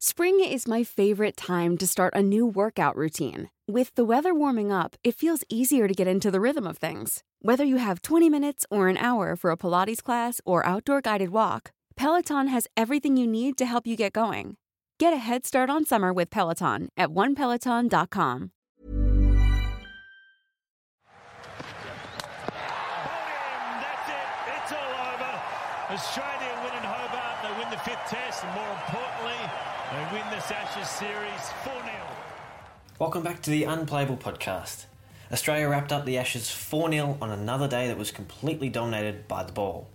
Spring is my favorite time to start a new workout routine. With the weather warming up, it feels easier to get into the rhythm of things. Whether you have 20 minutes or an hour for a Pilates class or outdoor guided walk, Peloton has everything you need to help you get going. Get a head start on summer with Peloton at onepeloton.com. That's it. It's all over. Australia win in Hobart. They win the fifth test, and more importantly, they win Ashes series 4 0. Welcome back to the Unplayable Podcast. Australia wrapped up the Ashes 4 0 on another day that was completely dominated by the ball.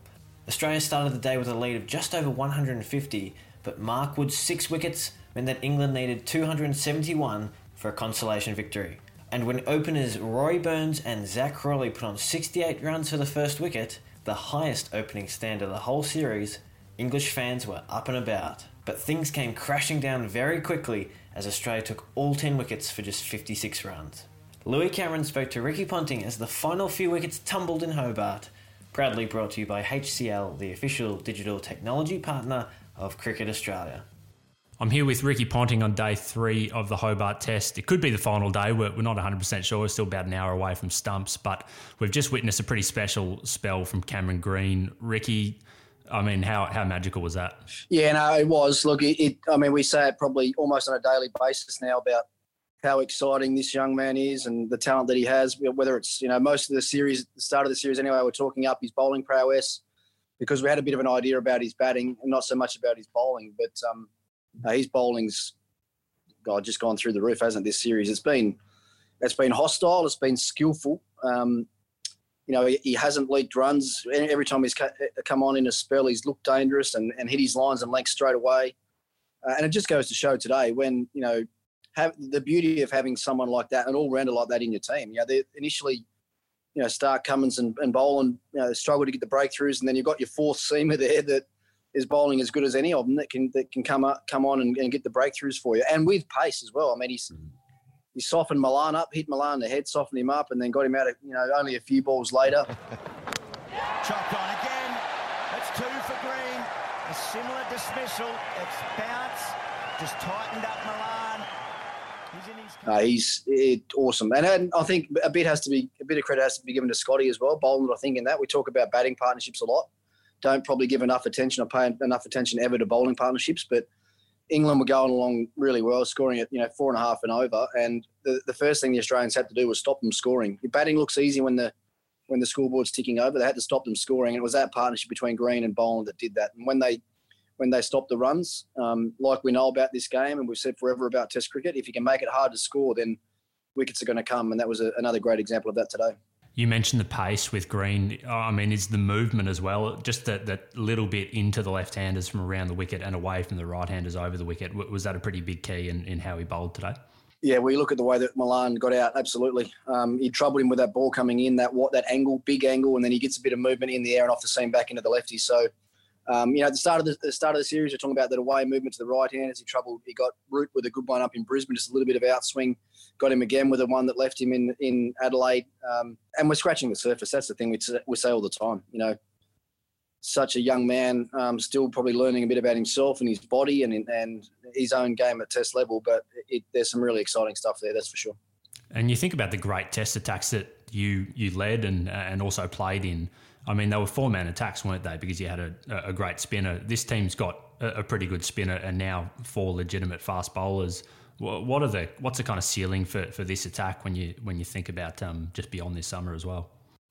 Australia started the day with a lead of just over 150, but Mark Wood's six wickets meant that England needed 271 for a consolation victory. And when openers Rory Burns and Zak Crawley put on 68 runs for the first wicket, the highest opening stand of the whole series, English fans were up and about. But things came crashing down very quickly as Australia took all 10 wickets for just 56 runs. Louis Cameron spoke to Ricky Ponting as the final few wickets tumbled in Hobart. Proudly brought to you by HCL, the official digital technology partner of Cricket Australia. I'm here with Ricky Ponting on day three of the Hobart Test. It could be the final day. We're, we're not 100% sure. We're still about an hour away from stumps, but we've just witnessed a pretty special spell from Cameron Green. Ricky, I mean, how, how magical was that? Yeah, no, it was. Look, it, it, I mean, we say it probably almost on a daily basis now about how exciting this young man is and the talent that he has. Whether it's you know most of the series, the start of the series anyway, we're talking up his bowling prowess because we had a bit of an idea about his batting and not so much about his bowling. But um, uh, his bowling's God just gone through the roof, hasn't this series? It's been it's been hostile. It's been skillful. Um, you know, he, he, hasn't leaked runs. Every time he's come on in a spell, he's looked dangerous and, and hit his lines and lengths straight away. Uh, and it just goes to show today when you know have the beauty of having someone like that, an all-rounder like that in your team. You know, they initially, you know, Starc Cummins and, and Boland, you know, struggle to get the breakthroughs, and then you've got your fourth seamer there that is bowling as good as any of them that can that can come up, come on and, and get the breakthroughs for you, and with pace as well. I mean, he's he softened Malan up, hit Malan in the head, softened him up, and then got him out of you know only a few balls later. Chopped on again. That's two for Green. A similar dismissal. It's bounce. Just tightened up Malan. Uh, he's it, awesome, and, and, I think a bit has to be a bit of credit has to be given to Scotty as well. Boland, I think, in that we talk about batting partnerships a lot. Don't probably give enough attention or pay enough attention ever to bowling partnerships, but England were going along really well, scoring at you know four and a half and over. And the, the first thing the Australians had to do was stop them scoring. Your batting looks easy when the when the scoreboard's ticking over. They had to stop them scoring, and it was that partnership between Green and Boland that did that. And when they when they stop the runs, um, like we know about this game, and we've said forever about Test cricket, if you can make it hard to score, then wickets are going to come. And that was a, another great example of that today. You mentioned the pace with Green. I mean, is the movement as well, just that, that little bit into the left handers from around the wicket and away from the right handers over the wicket. Was that a pretty big key in, in how he bowled today? Yeah, we look at the way that Malan got out. Absolutely, um, he troubled him with that ball coming in, that what that angle, big angle, and then he gets a bit of movement in the air and off the seam back into the lefty. So um, you know, at the start of the, the, start of the series, we're talking about that away movement to the right hand as he troubled. He got Root with a good one up in Brisbane, just a little bit of outswing. Got him again with the one that left him in in Adelaide. Um, and we're scratching the surface. That's the thing we, we say all the time. You know, such a young man, um, still probably learning a bit about himself and his body and and his own game at Test level. But it, there's some really exciting stuff there. That's for sure. And you think about the great Test attacks that you you led and and also played in. I mean, they were four man attacks, weren't they? Because you had a, a great spinner. This team's got a, a, pretty good spinner and now four legitimate fast bowlers. What are the what's the kind of ceiling for, for this attack when you when you think about um, just beyond this summer as well?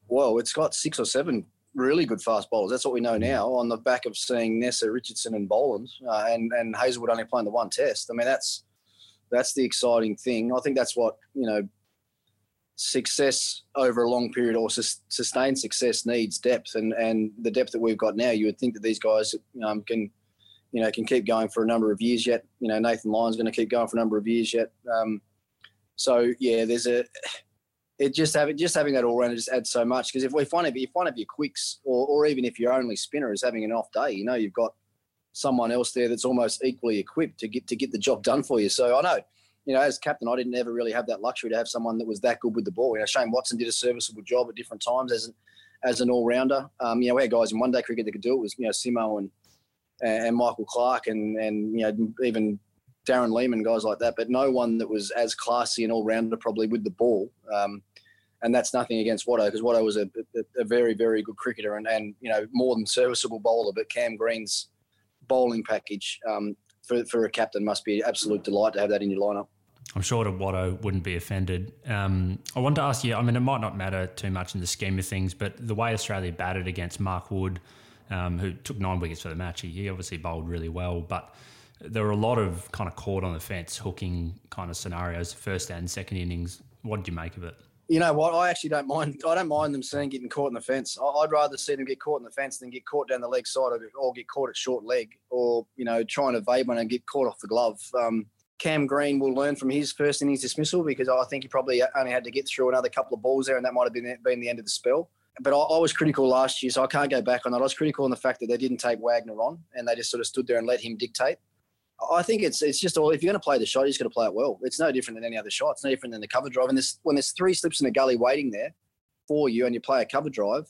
Well, it's got six or seven really good fast bowlers. That's what we know now on the back of seeing Neser, Richardson, and Boland, uh, and and Hazlewood only playing the one test. I mean, that's that's the exciting thing. I think that's what you know success over a long period or sus- sustained success needs depth, and and the depth that we've got now, you would think that these guys um, can, you know, can keep going for a number of years yet. You know, Nathan Lyon's going to keep going for a number of years yet. Um, so yeah, there's a it just having just having that all round just adds so much because if, we find if one of if one of your quicks or, or even if your only spinner is having an off day, you know you've got someone else there that's almost equally equipped to get to get the job done for you. So I know you know, as captain, I didn't ever really have that luxury to have someone that was that good with the ball. You know, Shane Watson did a serviceable job at different times as an, as an all rounder. Um, you know, we had guys in one day cricket that could do it. Was you know Simo and and Michael Clarke and and you know even Darren Lehmann, guys like that, but no one that was as classy and all rounder probably with the ball. Um, and that's nothing against Watto because Watto was a, a, a, very, very good cricketer and, and, you know, more than serviceable bowler. But Cam Green's bowling package um, for, for a captain must be an absolute delight to have that in your lineup. I'm sure Watto wouldn't be offended. Um, I want to ask you, I mean, it might not matter too much in the scheme of things, but the way Australia batted against Mark Wood, um, who took nine wickets for the match, he obviously bowled really well, but there were a lot of kind of caught on the fence, hooking kind of scenarios, first and second innings. What did you make of it? You know what? I actually don't mind. I don't mind them seeing getting caught in the fence. I'd rather see them get caught in the fence than get caught down the leg side of it, or get caught at short leg, or you know, trying to evade one and get caught off the glove. Um, Cam Green will learn from his first innings dismissal because I think he probably only had to get through another couple of balls there, and that might have been been the end of the spell. But I, I, was critical last year, so I can't go back on that. I was critical on the fact that they didn't take Wagner on, and they just sort of stood there and let him dictate. I think it's it's just all if you're going to play the shot, you just got to play it well. It's no different than any other shot. It's no different than the cover drive. And there's, when there's three slips in the gully waiting there for you, and you play a cover drive,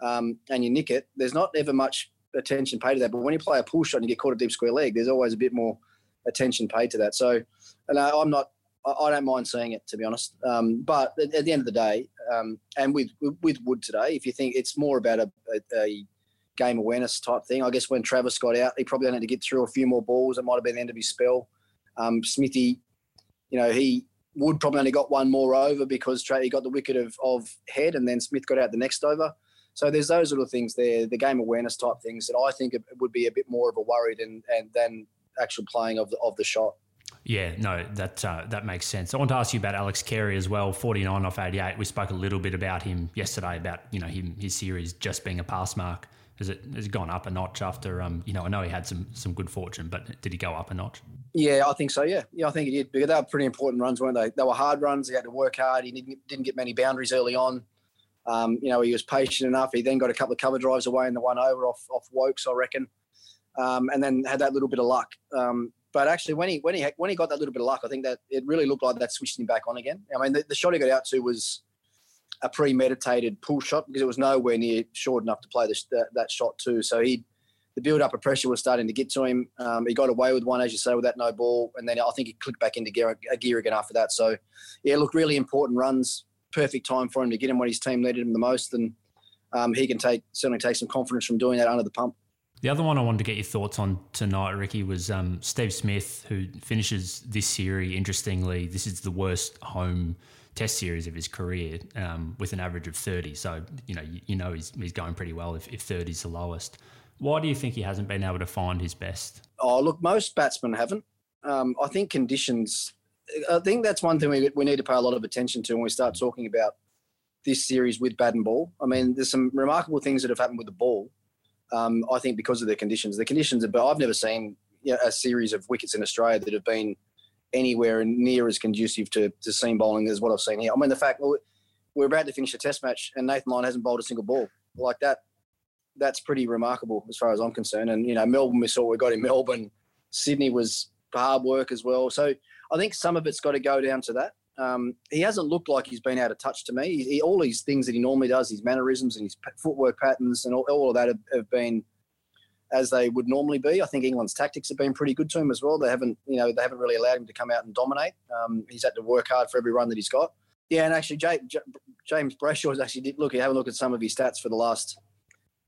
um, and you nick it, there's not ever much attention paid to that. But when you play a pull shot and you get caught a deep square leg, there's always a bit more attention paid to that. So, and I, I'm not. I don't mind seeing it, to be honest. Um, but at, the end of the day, um, and with with Wood today, if you think it's more about a, a, a game awareness type thing. I guess when Travis got out, he probably had to get through a few more balls. It might have been the end of his spell. Um, Smithy, you know, he would probably only got one more over because he got the wicket of, of head and then Smith got out the next over. So there's those little things there, the game awareness type things that I think it would be a bit more of a worry than and than actual playing of the of the shot. Yeah, no, that uh, that makes sense. I want to ask you about Alex Carey as well. Forty nine off eighty eight. We spoke a little bit about him yesterday about you know him his series just being a pass mark. Has it has it gone up a notch after um you know I know he had some some good fortune, but did he go up a notch? Yeah, I think so. Yeah, yeah, I think he did because they were pretty important runs, weren't they? They were hard runs. He had to work hard. He didn't didn't get many boundaries early on. Um, you know, he was patient enough. He then got a couple of cover drives away in the one over off off Woakes, I reckon, um, and then had that little bit of luck. Um, but actually, when he when he when he got that little bit of luck, I think that it really looked like that switched him back on again. I mean, the, the shot he got out to was a premeditated pull shot because it was nowhere near short enough to play that, that shot too. So he, the build up of pressure was starting to get to him. Um, he got away with one, as you say, with that no ball, and then I think he clicked back into gear, gear again after that. So, yeah, look, really important runs. Perfect time for him to get him when his team needed him the most, and um, he can take certainly take some confidence from doing that under the pump. The other one I wanted to get your thoughts on tonight, Ricky, was um, Steve Smith, who finishes this series. Interestingly, this is the worst home Test series of his career um, with an average of 30. So, you know, you, you, know he's, he's going pretty well if, if 30 is the lowest. Why do you think he hasn't been able to find his best? Oh, look, most batsmen haven't. Um, I think conditions, I think that's one thing we, we need to pay a lot of attention to when we start talking about this series with bat and ball. I mean, there's some remarkable things that have happened with the ball. Um, I think because of the conditions. The conditions, but I've never seen you know, a series of wickets in Australia that have been – anywhere near as conducive to, to seam bowling as what I've seen here. I mean, the fact we're about to finish a test match and Nathan Lyon hasn't bowled a single ball like that. That's pretty remarkable as far as I'm concerned. And, you know, Melbourne, we saw we got in Melbourne. Sydney was hard work as well. So I think some of it's got to go down to that. Um, he hasn't looked like he's been out of touch to me. He, he, all these things that he normally does, his mannerisms and his footwork patterns and all, all of that have, have been – as they would normally be. I think England's tactics have been pretty good to him as well. They haven't, you know, they haven't really allowed him to come out and dominate. Um, he's had to work hard for every run that he's got. Yeah, and actually, Jay, J- James Brayshaw's actually did look. Have a look at some of his stats for the last.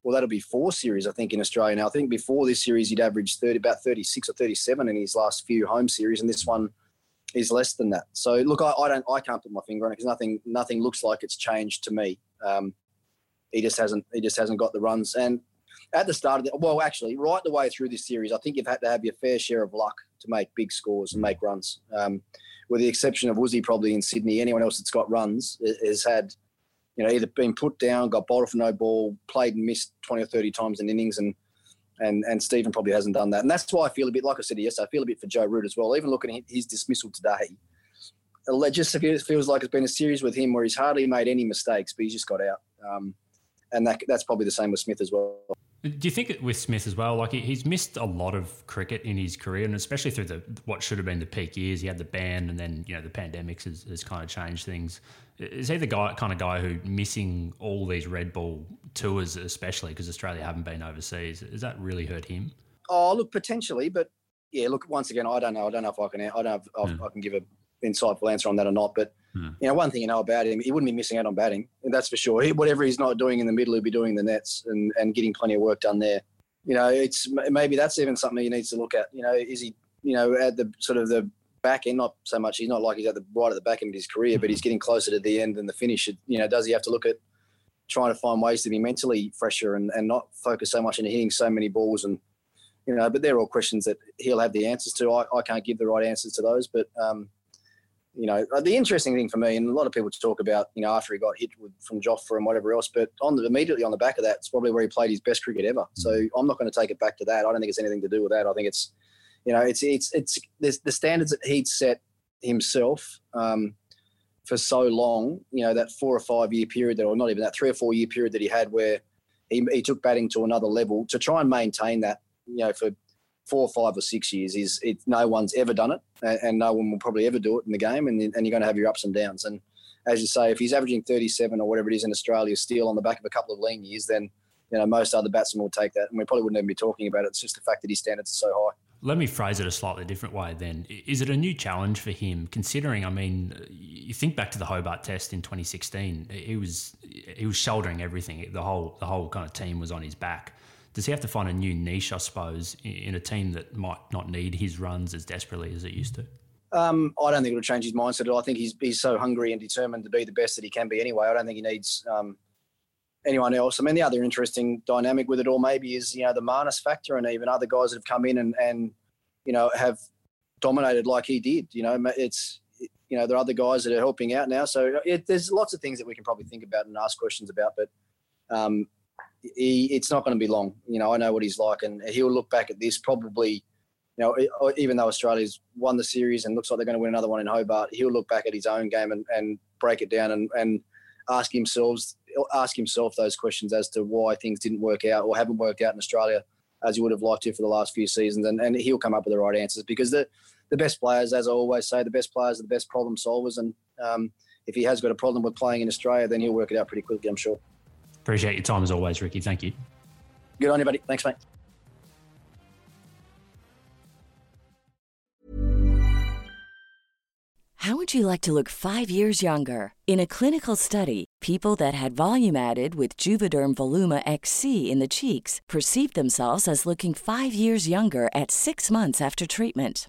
Well, that'll be four series, I think, in Australia now. I think before this series, he'd averaged 30, about 36 or 37 in his last few home series, and this one is less than that. So, look, I, I don't, I can't put my finger on it because nothing, nothing looks like it's changed to me. Um, he just hasn't, he just hasn't got the runs, and at the start of the well, actually, right the way through this series, I think you've had to have your fair share of luck to make big scores and make runs. Um, with the exception of Uzzy, probably in Sydney, anyone else that's got runs has had, you know, either been put down, got bowled off no ball, played and missed twenty or thirty times in innings, and and and Stephen probably hasn't done that. And that's why I feel a bit, like I said yesterday, I feel a bit for Joe Root as well. Even looking at his dismissal today, it just feels like it's been a series with him where he's hardly made any mistakes, but he's just got out. Um, and that, that's probably the same with Smith as well. Do you think with Smith as well? Like he's missed a lot of cricket in his career, and especially through the what should have been the peak years. He had the ban, and then you know the pandemics has, has kind of changed things. Is he the guy kind of guy who missing all these red ball tours, especially because Australia haven't been overseas? Has that really hurt him? Oh, look, potentially, but yeah, look, once again, I don't know. I don't know if I can. I don't know if yeah. I can give a insightful answer on that or not. But yeah. you know, one thing you know about him, he wouldn't be missing out on batting, and that's for sure. He, whatever he's not doing in the middle, he'll be doing the nets and, and getting plenty of work done there. You know, it's maybe that's even something he needs to look at. You know, is he, you know, at the sort of the back end, not so much. He's not like he's at the right at the back end of his career, but he's getting closer to the end and the finish. You know, does he have to look at trying to find ways to be mentally fresher and, and not focus so much on hitting so many balls and you know, but they're all questions that he'll have the answers to. I, I can't give the right answers to those, but um, you know, uh, the interesting thing for me, and a lot of people talk about, you know, after he got hit with, from Jofra and whatever else, but on the, immediately on the back of that, it's probably where he played his best cricket ever. So. I'm not going to take it back to that. I don't think it's anything to do with that. I think it's, you know, it's it's it's the standards that he'd set himself um, for so long. You know, that four or five year period, that, or not even that three or four year period that he had, where he, he took batting to another level to try and maintain that. You know, for four, or five, or six years is it, no one's ever done it, and, no one will probably ever do it in the game, and, and you're going to have your ups and downs. And as you say, if he's averaging 37 or whatever it is in Australia still on the back of a couple of lean years, then you know most other batsmen will take that, and we probably wouldn't even be talking about it. It's just the fact that his standards are so high. Let me phrase it a slightly different way then. Is it a new challenge for him, considering, I mean, you think back to the Hobart test in 2016, he was he was shouldering everything. The whole the whole kind of team was on his back does he have to find a new niche, I suppose, in a team that might not need his runs as desperately as it used to? Um, I don't think it'll change his mindset. I think he's he's so hungry and determined to be the best that he can be anyway. I don't think he needs um, anyone else. I mean, the other interesting dynamic with it all maybe is you know the Marnus factor and even other guys that have come in and and you know have dominated like he did. You know, it's you know there are other guys that are helping out now. So it, there's lots of things that we can probably think about and ask questions about. But um, he, it's not going to be long. You know, I know what he's like, and he'll look back at this probably. You know, even though Australia's won the series and looks like they're going to win another one in Hobart, he'll look back at his own game and, and break it down and, and ask himself ask himself those questions as to why things didn't work out or haven't worked out in Australia as he would have liked to for the last few seasons, and, and he'll come up with the right answers because the the best players, as I always say, the best players are the best problem solvers, and um, if he has got a problem with playing in Australia, then he'll work it out pretty quickly, I'm sure. Appreciate your time as always, Ricky. Thank you. Good on you, buddy. Thanks, mate. How would you like to look five years younger? In a clinical study, people that had volume added with Juvederm Voluma XC in the cheeks perceived themselves as looking five years younger at six months after treatment.